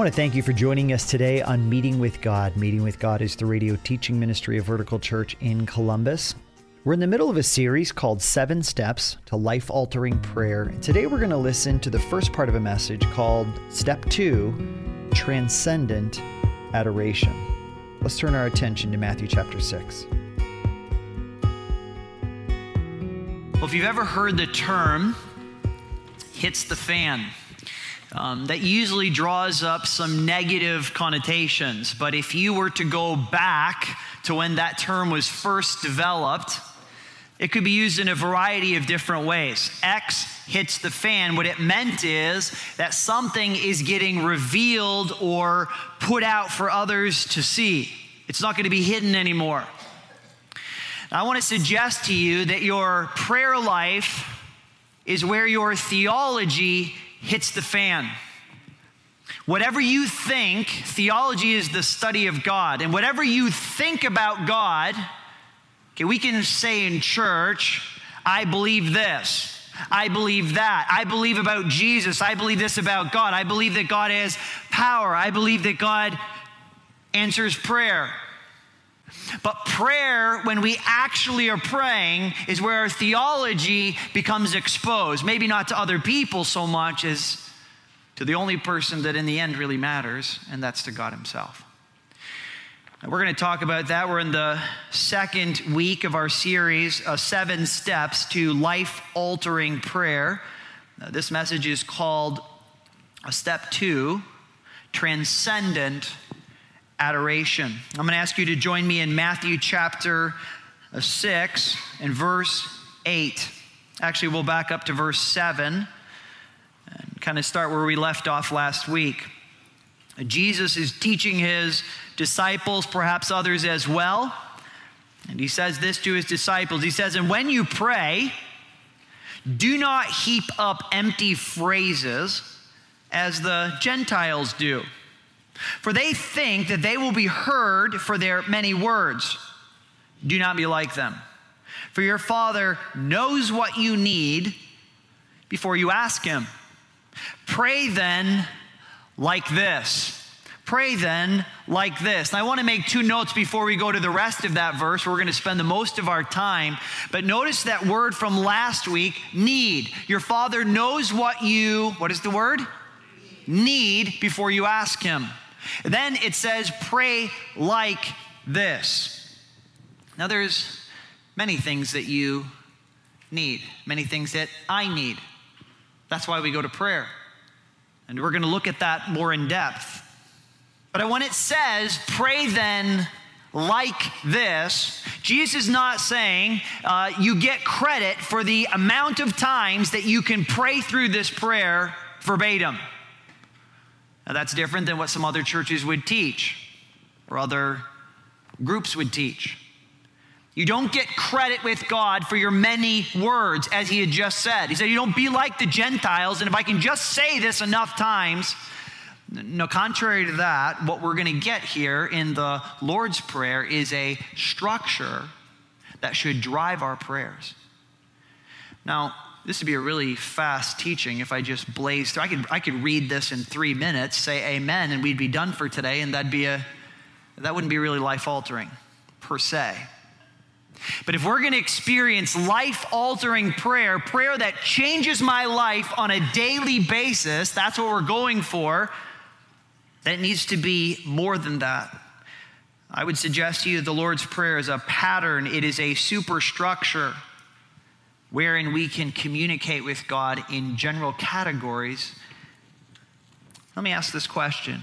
I want to thank you for joining us today on Meeting with God. Meeting with God is the radio teaching ministry of Vertical Church in Columbus. We're in the middle of a series called Seven Steps to Life Altering Prayer. And today we're going to listen to the first part of a message called Step Two Transcendent Adoration. Let's turn our attention to Matthew chapter 6. Well, if you've ever heard the term hits the fan, um, that usually draws up some negative connotations. But if you were to go back to when that term was first developed, it could be used in a variety of different ways. X hits the fan. What it meant is that something is getting revealed or put out for others to see. It's not going to be hidden anymore. I want to suggest to you that your prayer life is where your theology hits the fan. Whatever you think, theology is the study of God. And whatever you think about God, okay, we can say in church, I believe this. I believe that. I believe about Jesus. I believe this about God. I believe that God has power. I believe that God answers prayer. But prayer, when we actually are praying, is where our theology becomes exposed. Maybe not to other people so much as to the only person that in the end really matters, and that's to God Himself. And we're going to talk about that. We're in the second week of our series, uh, Seven Steps to Life Altering Prayer. Uh, this message is called uh, Step Two Transcendent adoration. I'm going to ask you to join me in Matthew chapter uh, 6 and verse 8. Actually, we'll back up to verse 7 and kind of start where we left off last week. Jesus is teaching his disciples, perhaps others as well. And he says this to his disciples He says, And when you pray, do not heap up empty phrases as the Gentiles do for they think that they will be heard for their many words. Do not be like them. For your Father knows what you need before you ask Him. Pray then like this. Pray then like this. And I want to make two notes before we go to the rest of that verse. We're going to spend the most of our time. But notice that word from last week need. Your Father knows what you, what is the word? Need before you ask Him. Then it says, pray like this. Now, there's many things that you need, many things that I need. That's why we go to prayer. And we're going to look at that more in depth. But when it says, pray then like this, Jesus is not saying uh, you get credit for the amount of times that you can pray through this prayer verbatim. Now, that's different than what some other churches would teach or other groups would teach. You don't get credit with God for your many words, as he had just said. He said, You don't be like the Gentiles, and if I can just say this enough times, no, contrary to that, what we're going to get here in the Lord's Prayer is a structure that should drive our prayers. Now, this would be a really fast teaching if I just blazed through. I could, I could read this in three minutes, say amen, and we'd be done for today, and that'd be a, that wouldn't be really life altering per se. But if we're going to experience life altering prayer, prayer that changes my life on a daily basis, that's what we're going for, then it needs to be more than that. I would suggest to you the Lord's Prayer is a pattern, it is a superstructure wherein we can communicate with God in general categories. Let me ask this question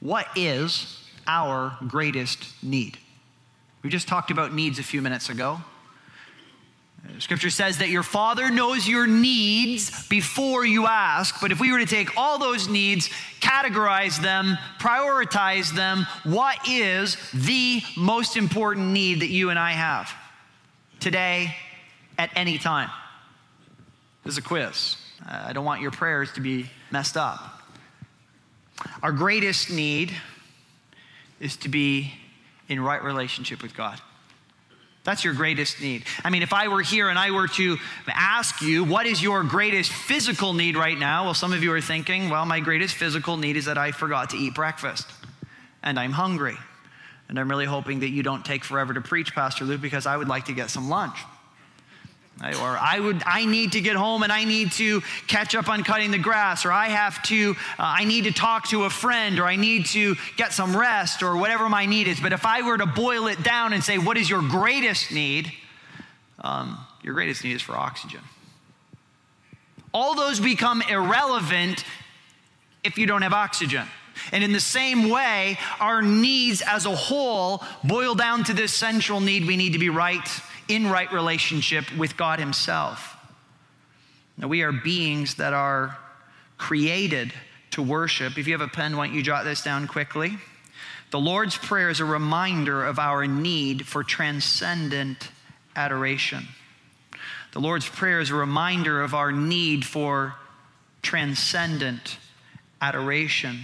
What is our greatest need? We just talked about needs a few minutes ago. Scripture says that your Father knows your needs before you ask. But if we were to take all those needs, categorize them, prioritize them, what is the most important need that you and I have today at any time. This is a quiz. I don't want your prayers to be messed up. Our greatest need is to be in right relationship with God. That's your greatest need. I mean, if I were here and I were to ask you, what is your greatest physical need right now? Well, some of you are thinking, well, my greatest physical need is that I forgot to eat breakfast and I'm hungry. And I'm really hoping that you don't take forever to preach, Pastor Luke, because I would like to get some lunch. Or I would, I need to get home and I need to catch up on cutting the grass, or I have to, uh, I need to talk to a friend, or I need to get some rest, or whatever my need is. But if I were to boil it down and say, what is your greatest need? Um, your greatest need is for oxygen. All those become irrelevant if you don't have oxygen. And in the same way, our needs as a whole boil down to this central need we need to be right in right relationship with God Himself. Now, we are beings that are created to worship. If you have a pen, why don't you jot this down quickly? The Lord's Prayer is a reminder of our need for transcendent adoration. The Lord's Prayer is a reminder of our need for transcendent adoration.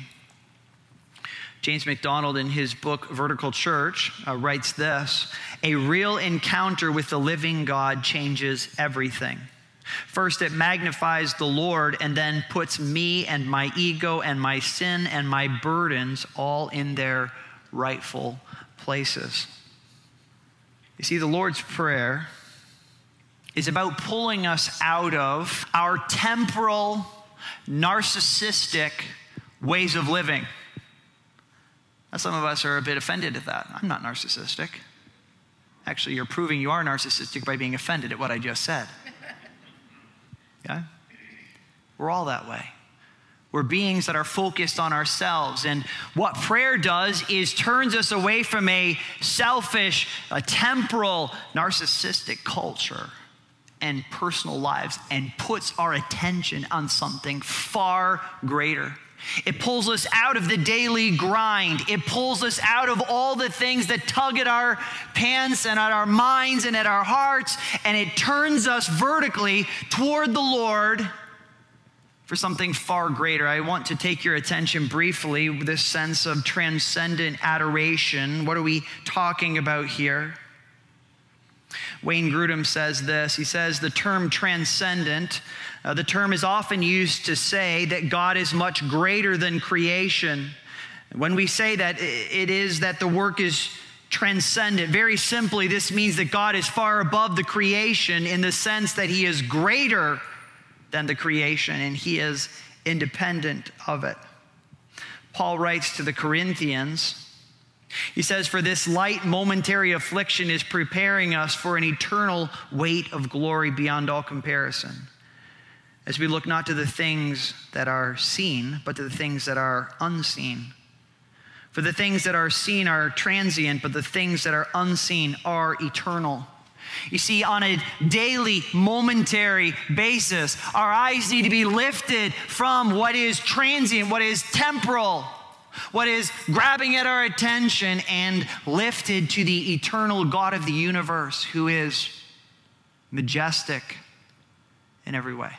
James MacDonald, in his book Vertical Church, uh, writes this A real encounter with the living God changes everything. First, it magnifies the Lord and then puts me and my ego and my sin and my burdens all in their rightful places. You see, the Lord's Prayer is about pulling us out of our temporal, narcissistic ways of living. Now, some of us are a bit offended at that. I'm not narcissistic. Actually, you're proving you are narcissistic by being offended at what I just said. Yeah? We're all that way. We're beings that are focused on ourselves. And what prayer does is turns us away from a selfish, a temporal, narcissistic culture and personal lives and puts our attention on something far greater. It pulls us out of the daily grind. It pulls us out of all the things that tug at our pants and at our minds and at our hearts, and it turns us vertically toward the Lord for something far greater. I want to take your attention briefly this sense of transcendent adoration. What are we talking about here? Wayne Grudem says this. He says the term transcendent uh, the term is often used to say that God is much greater than creation. When we say that, it is that the work is transcendent. Very simply, this means that God is far above the creation in the sense that He is greater than the creation and He is independent of it. Paul writes to the Corinthians, he says, For this light momentary affliction is preparing us for an eternal weight of glory beyond all comparison as we look not to the things that are seen, but to the things that are unseen. For the things that are seen are transient, but the things that are unseen are eternal. You see, on a daily, momentary basis, our eyes need to be lifted from what is transient, what is temporal, what is grabbing at our attention, and lifted to the eternal God of the universe who is majestic in every way.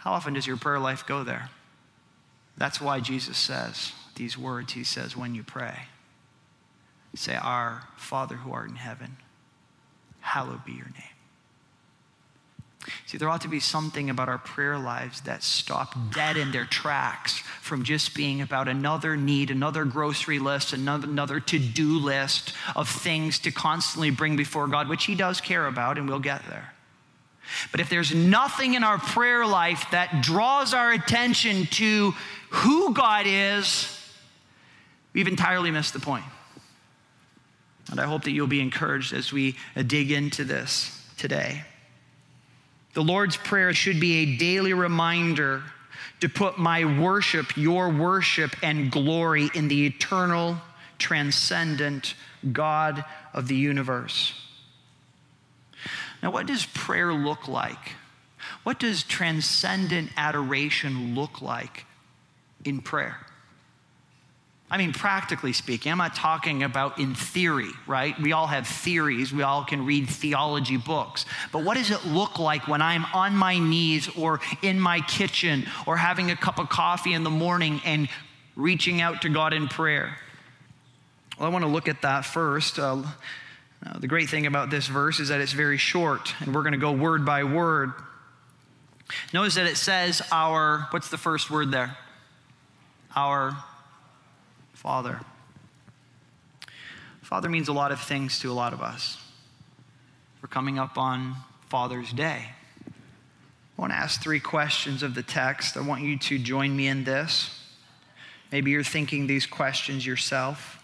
How often does your prayer life go there? That's why Jesus says these words. He says, when you pray, say, Our Father who art in heaven, hallowed be your name. See, there ought to be something about our prayer lives that stop dead in their tracks from just being about another need, another grocery list, another, another to do list of things to constantly bring before God, which He does care about, and we'll get there. But if there's nothing in our prayer life that draws our attention to who God is, we've entirely missed the point. And I hope that you'll be encouraged as we dig into this today. The Lord's Prayer should be a daily reminder to put my worship, your worship, and glory in the eternal, transcendent God of the universe. Now, what does prayer look like? What does transcendent adoration look like in prayer? I mean, practically speaking, I'm not talking about in theory, right? We all have theories, we all can read theology books. But what does it look like when I'm on my knees or in my kitchen or having a cup of coffee in the morning and reaching out to God in prayer? Well, I want to look at that first. Uh, Now, the great thing about this verse is that it's very short, and we're going to go word by word. Notice that it says, Our, what's the first word there? Our Father. Father means a lot of things to a lot of us. We're coming up on Father's Day. I want to ask three questions of the text. I want you to join me in this. Maybe you're thinking these questions yourself.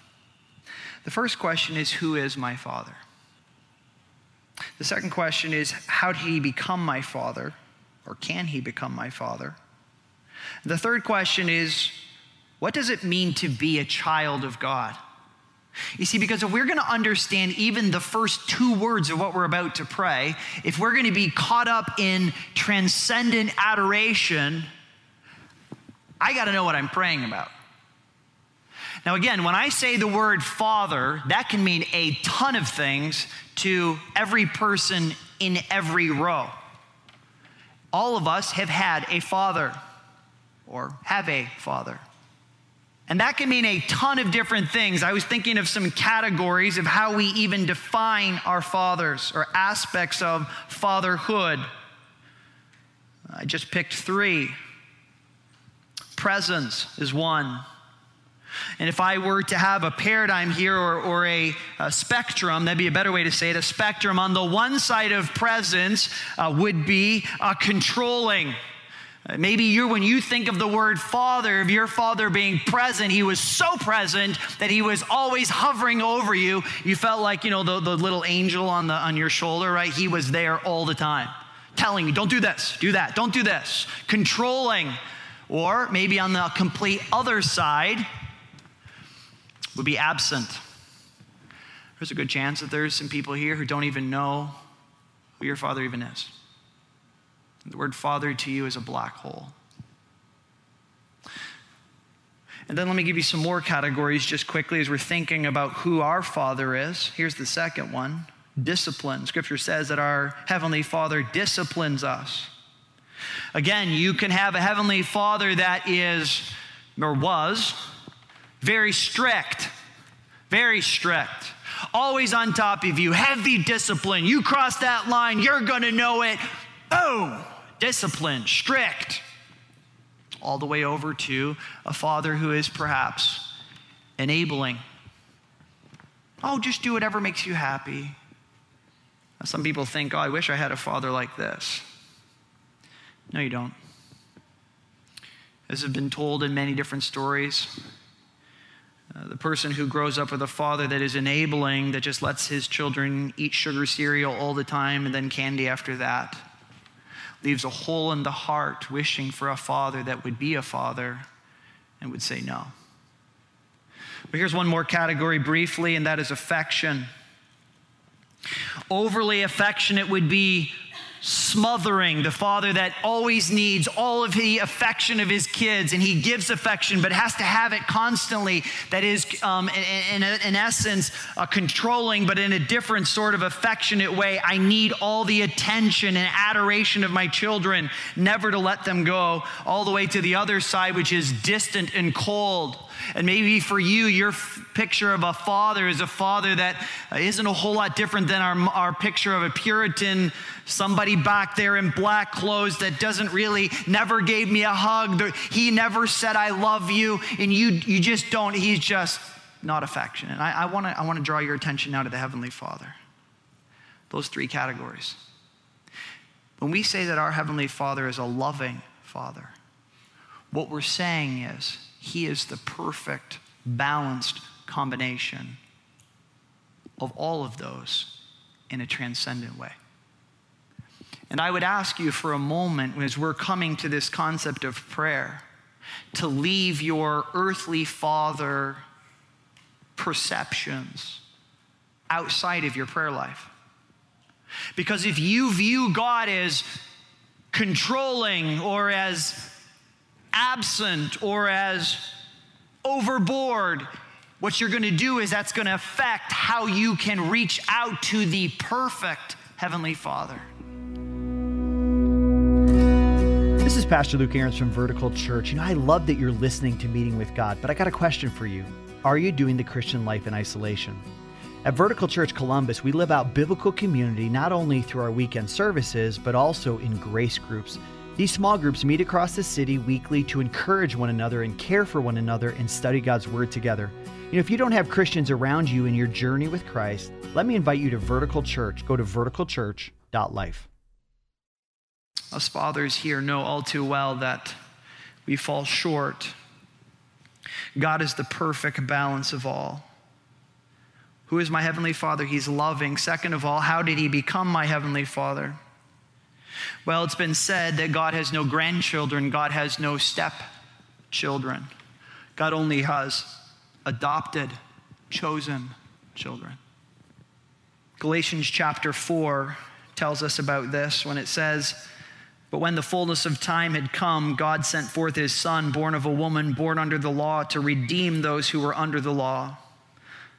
The first question is Who is my Father? The second question is How did he become my Father? Or can he become my Father? The third question is What does it mean to be a child of God? You see, because if we're going to understand even the first two words of what we're about to pray, if we're going to be caught up in transcendent adoration, I got to know what I'm praying about. Now, again, when I say the word father, that can mean a ton of things to every person in every row. All of us have had a father or have a father. And that can mean a ton of different things. I was thinking of some categories of how we even define our fathers or aspects of fatherhood. I just picked three. Presence is one. And if I were to have a paradigm here or, or a, a, spectrum, that'd be a better way to say it. A spectrum on the one side of presence uh, would be uh, controlling. Uh, maybe you're, when you think of the word father, of your father being present, he was so present that he was always hovering over you. You felt like, you know, the, the little angel on, the, on your shoulder, right? He was there all the time, telling you, don't do this, do that, don't do this, controlling. Or maybe on the complete other side would be absent. There's a good chance that there's some people here who don't even know who your father even is. The word father to you is a black hole. And then let me give you some more categories just quickly as we're thinking about who our Father is. Here's the second one discipline. Scripture says that our Heavenly Father disciplines us. Again, you can have a Heavenly Father that is, or was, very strict, very strict, always on top of you, heavy discipline. You cross that line, you're to know it. Boom Discipline, strict, all the way over to a father who is perhaps enabling. Oh, just do whatever makes you happy. Some people think, oh, I wish I had a father like this. No, you don't. As has been told in many different stories, uh, the person who grows up with a father that is enabling, that just lets his children eat sugar cereal all the time and then candy after that, leaves a hole in the heart wishing for a father that would be a father and would say no. But here's one more category briefly, and that is affection. Overly affectionate would be smothering, the father that always needs all of the affection of his kids, and he gives affection, but has to have it constantly. That is, um, in, in, in, essence, uh, controlling, but in a different sort of affectionate way. I need all the attention and adoration of my children, never to let them go, all the way to the other side, which is distant and cold. And maybe for you, your f- picture of a father is a father that uh, isn't a whole lot different than our, our picture of a Puritan, somebody back there in black clothes that doesn't really, never gave me a hug. He never said, I love you. And you, you just don't, he's just not affectionate. I, I want to I wanna draw your attention now to the Heavenly Father. Those three categories. When we say that our Heavenly Father is a loving Father, what we're saying is, he is the perfect, balanced combination of all of those in a transcendent way. And I would ask you for a moment, as we're coming to this concept of prayer, to leave your earthly father perceptions outside of your prayer life. Because if you view God as controlling or as absent or as overboard, what you're going to do is that's going to affect how you can reach out to the perfect Heavenly Father. This is Pastor Luke Ahrens from Vertical Church. You know, I love that you're listening to Meeting with God, but I got a question for you. Are you doing the Christian life in isolation? At Vertical Church Columbus, we live out biblical community not only through our weekend services, but also in grace groups. These small groups meet across the city weekly to encourage one another and care for one another and study God's Word together. You know, if you don't have Christians around you in your journey with Christ, let me invite you to Vertical Church. Go to verticalchurch.life. Us fathers here know all too well that we fall short. God is the perfect balance of all. Who is my heavenly father? He's loving. Second of all, how did he become my heavenly father? Well, it's been said that God has no grandchildren, God has no stepchildren. God only has adopted, chosen children. Galatians chapter 4 tells us about this when it says, But when the fullness of time had come, God sent forth his Son, born of a woman, born under the law, to redeem those who were under the law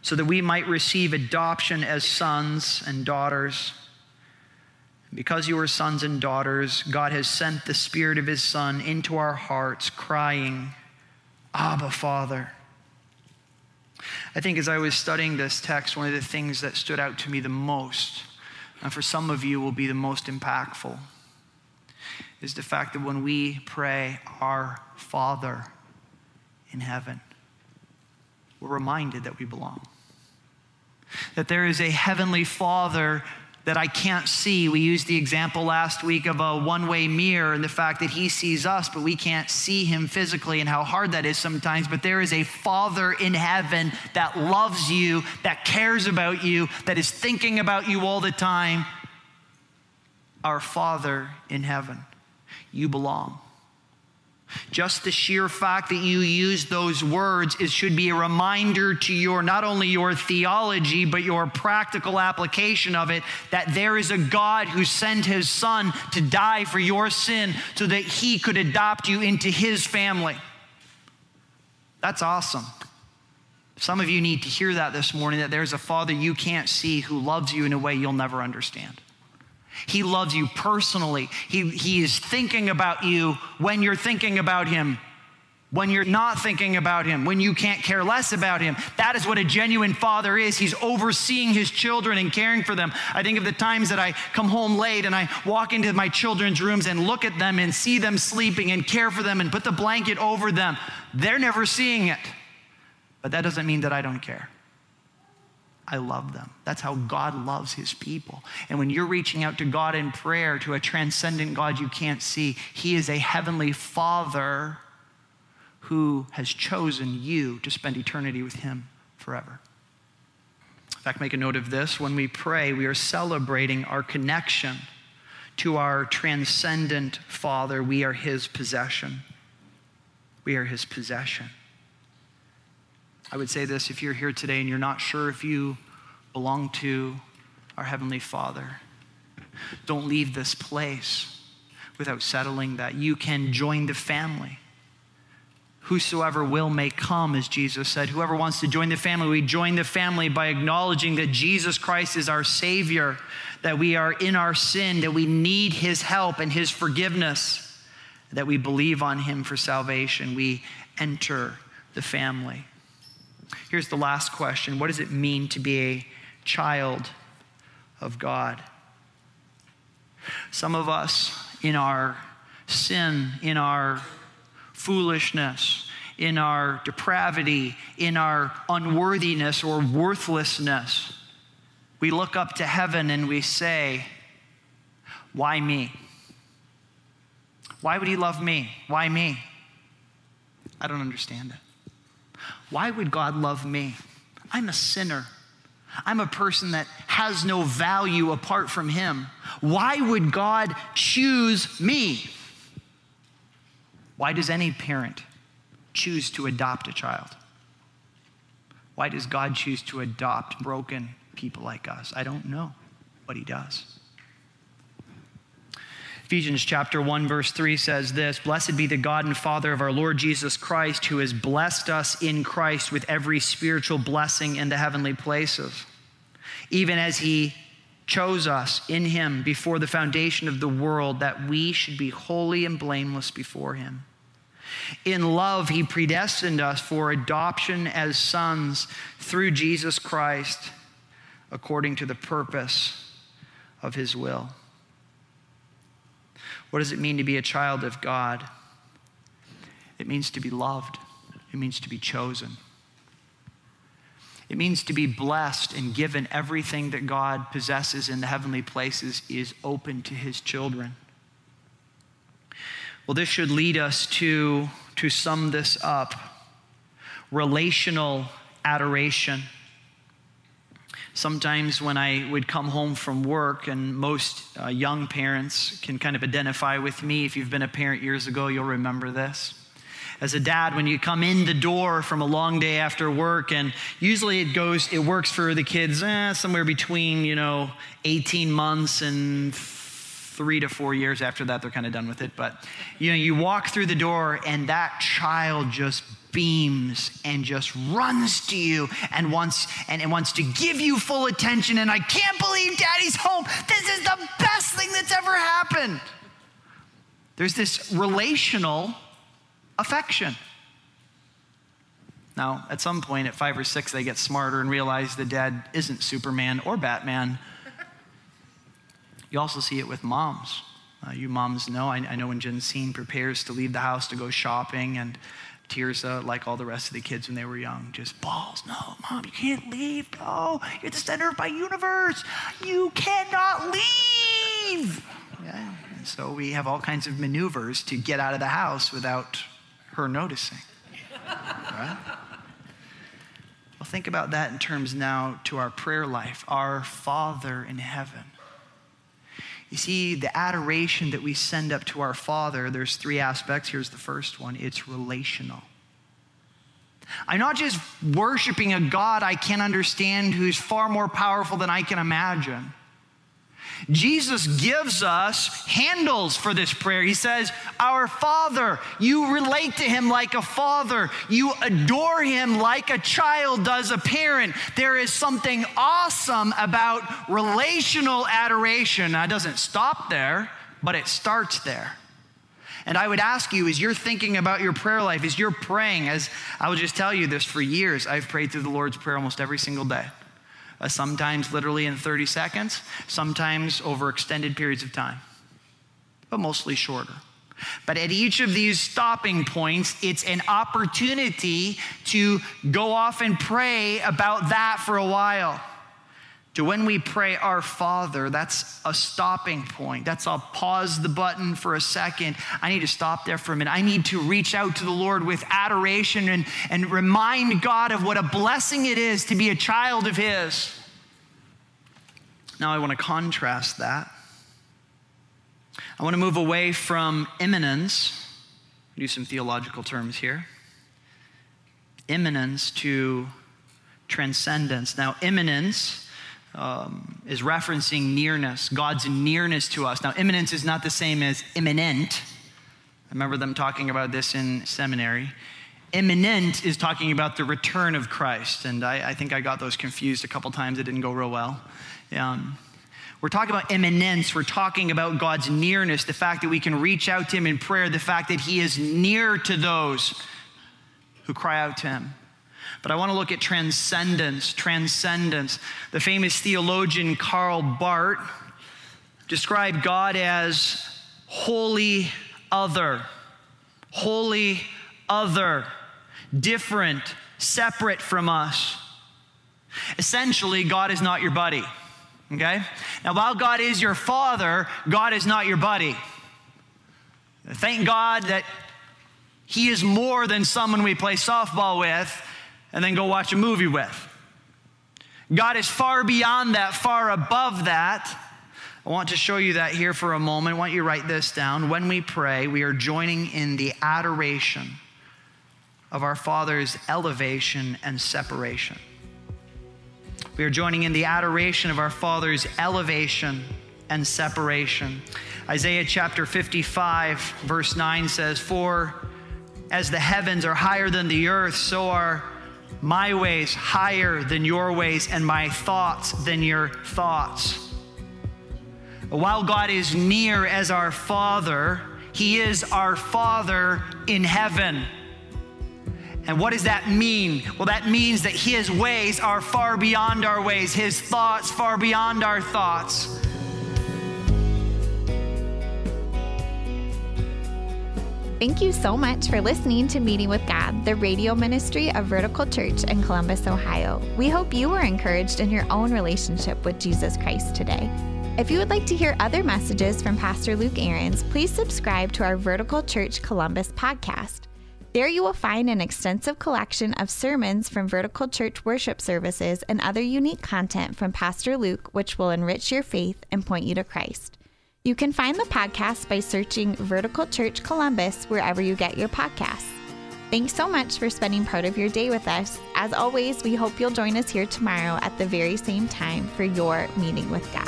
so that we might receive adoption as sons and daughters. Because you are sons and daughters, God has sent the Spirit of His Son into our hearts, crying, Abba, Father. I think as I was studying this text, one of the things that stood out to me the most, and for some of you will be the most impactful, is the fact that when we pray, Our Father in heaven, we're reminded that we belong that there is a heavenly Father that I can't see. We used the example last week of a one way mirror and the fact that He sees us, but we can't see Him physically and how hard that is sometimes. But there is a Father in heaven that loves you, that cares about you, that is thinking about you all the time. Our Father in heaven, you belong. Just the sheer fact that you use those words is, should be a reminder to your not only your theology, but your practical application of it that there is a God who sent his son to die for your sin so that he could adopt you into his family. That's awesome. Some of you need to hear that this morning that there's a father you can't see who loves you in a way you'll never understand. He loves you personally. He, he is thinking about you when you're thinking about Him, when you're not thinking about Him, when you can't care less about Him. That is what a genuine father is. He's overseeing his children and caring for them. I think of the times that I come home late and I walk into my children's rooms and look at them and see them sleeping and care for them and put the blanket over them. They're never seeing it. But that doesn't mean that I don't care. I love them. That's how hmm. God loves his people. And when you're reaching out to God in prayer, to a transcendent God you can't see, he is a heavenly father who has chosen you to spend eternity with him forever. In fact, make a note of this. When we pray, we are celebrating our connection to our transcendent Father. We are his possession. We are his possession. I would say this if you're here today and you're not sure if you belong to our Heavenly Father, don't leave this place without settling that. You can join the family. Whosoever will may come, as Jesus said. Whoever wants to join the family, we join the family by acknowledging that Jesus Christ is our Savior, that we are in our sin, that we need His help and His forgiveness, that we believe on Him for salvation. We enter the family. Here's the last question What does it mean to be a child of God? Some of us, in our sin, in our foolishness, in our depravity, in our unworthiness or worthlessness, we look up to heaven and we say, Why me? Why would he love me? Why me? I don't understand it. Why would God love me? I'm a sinner. I'm a person that has no value apart from Him. Why would God choose me? Why does any parent choose to adopt a child? Why does God choose to adopt broken people like us? I don't know, but He does. Ephesians chapter 1 verse 3 says this, "Blessed be the God and Father of our Lord Jesus Christ, who has blessed us in Christ with every spiritual blessing in the heavenly places, even as he chose us in him before the foundation of the world that we should be holy and blameless before him." In love, he predestined us for adoption as sons through Jesus Christ according to the purpose of his will. What does it mean to be a child of God? It means to be loved, it means to be chosen. It means to be blessed and given everything that God possesses in the heavenly places is open to his children. Well, this should lead us to, to sum this up relational adoration. Sometimes when I would come home from work, and most uh, young parents can kind of identify with me. If you've been a parent years ago, you'll remember this. As a dad, when you come in the door from a long day after work, and usually it goes, it works for the kids eh, somewhere between, you know, 18 months and three to four years after that, they're kind of done with it. But you know, you walk through the door, and that child just beams and just runs to you and wants and, and wants to give you full attention. And I can't believe daddy's home. This is the best thing that's ever happened. There's this relational affection. Now, at some point at five or six, they get smarter and realize the dad isn't Superman or Batman. You also see it with moms. Uh, you moms know, I, I know when Jensine prepares to leave the house to go shopping and Tirza, like all the rest of the kids when they were young, just bawls. No, mom, you can't leave. No, you're the center of my universe. You cannot leave. Yeah. And so we have all kinds of maneuvers to get out of the house without her noticing. Right? Well, think about that in terms now to our prayer life. Our Father in heaven. You see, the adoration that we send up to our Father, there's three aspects. Here's the first one it's relational. I'm not just worshiping a God I can't understand who's far more powerful than I can imagine. Jesus gives us handles for this prayer. He says, Our Father, you relate to him like a father, you adore him like a child does a parent. There is something awesome about relational adoration. Now, it doesn't stop there, but it starts there. And I would ask you, as you're thinking about your prayer life, as you're praying, as I will just tell you this for years, I've prayed through the Lord's Prayer almost every single day uh, sometimes literally in 30 seconds, sometimes over extended periods of time, but mostly shorter. But at each of these stopping points, it's an opportunity to go off and pray about that for a while to when we pray our Father, that's a stopping point. That's I'll pause the button for a second. I need to stop there for a minute. I need to reach out to the Lord with adoration and, and remind God of what a blessing it is to be a child of His. Now, I want to contrast that. I want to move away from immanence, use some theological terms here, immanence to transcendence. Now, immanence um, is referencing nearness, God's nearness to us. Now, immanence is not the same as imminent. I remember them talking about this in seminary. Imminent is talking about the return of Christ, and I, I think I got those confused a couple times. It didn't go real well. Um, we're talking about immanence. We're talking about God's nearness, the fact that we can reach out to Him in prayer, the fact that He is near to those who cry out to Him. But I want to look at transcendence. Transcendence. The famous theologian Karl Barth described God as wholly other, wholly other, different, separate from us. Essentially, God is not your buddy. Okay? Now, while God is your father, God is not your buddy. Thank God that He is more than someone we play softball with and then go watch a movie with. God is far beyond that, far above that. I want to show you that here for a moment. I want you to write this down. When we pray, we are joining in the adoration of our Father's elevation and separation. We are joining in the adoration of our Father's elevation and separation. Isaiah chapter 55, verse 9 says, For as the heavens are higher than the earth, so are my ways higher than your ways, and my thoughts than your thoughts. While God is near as our Father, He is our Father in heaven. And what does that mean? Well, that means that His ways are far beyond our ways, His thoughts far beyond our thoughts. Thank you so much for listening to Meeting with God, the radio ministry of Vertical Church in Columbus, Ohio. We hope you were encouraged in your own relationship with Jesus Christ today. If you would like to hear other messages from Pastor Luke Ahrens, please subscribe to our Vertical Church Columbus podcast. There you will find an extensive collection of sermons from Vertical Church worship services and other unique content from Pastor Luke, which will enrich your faith and point you to Christ. You can find the podcast by searching Vertical Church Columbus wherever you get your podcasts. Thanks so much for spending part of your day with us. As always, we hope you'll join us here tomorrow at the very same time for your meeting with God.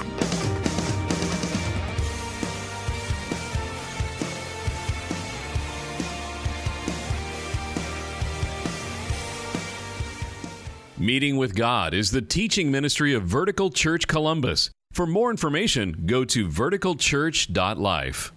Meeting with God is the teaching ministry of Vertical Church Columbus. For more information, go to verticalchurch.life.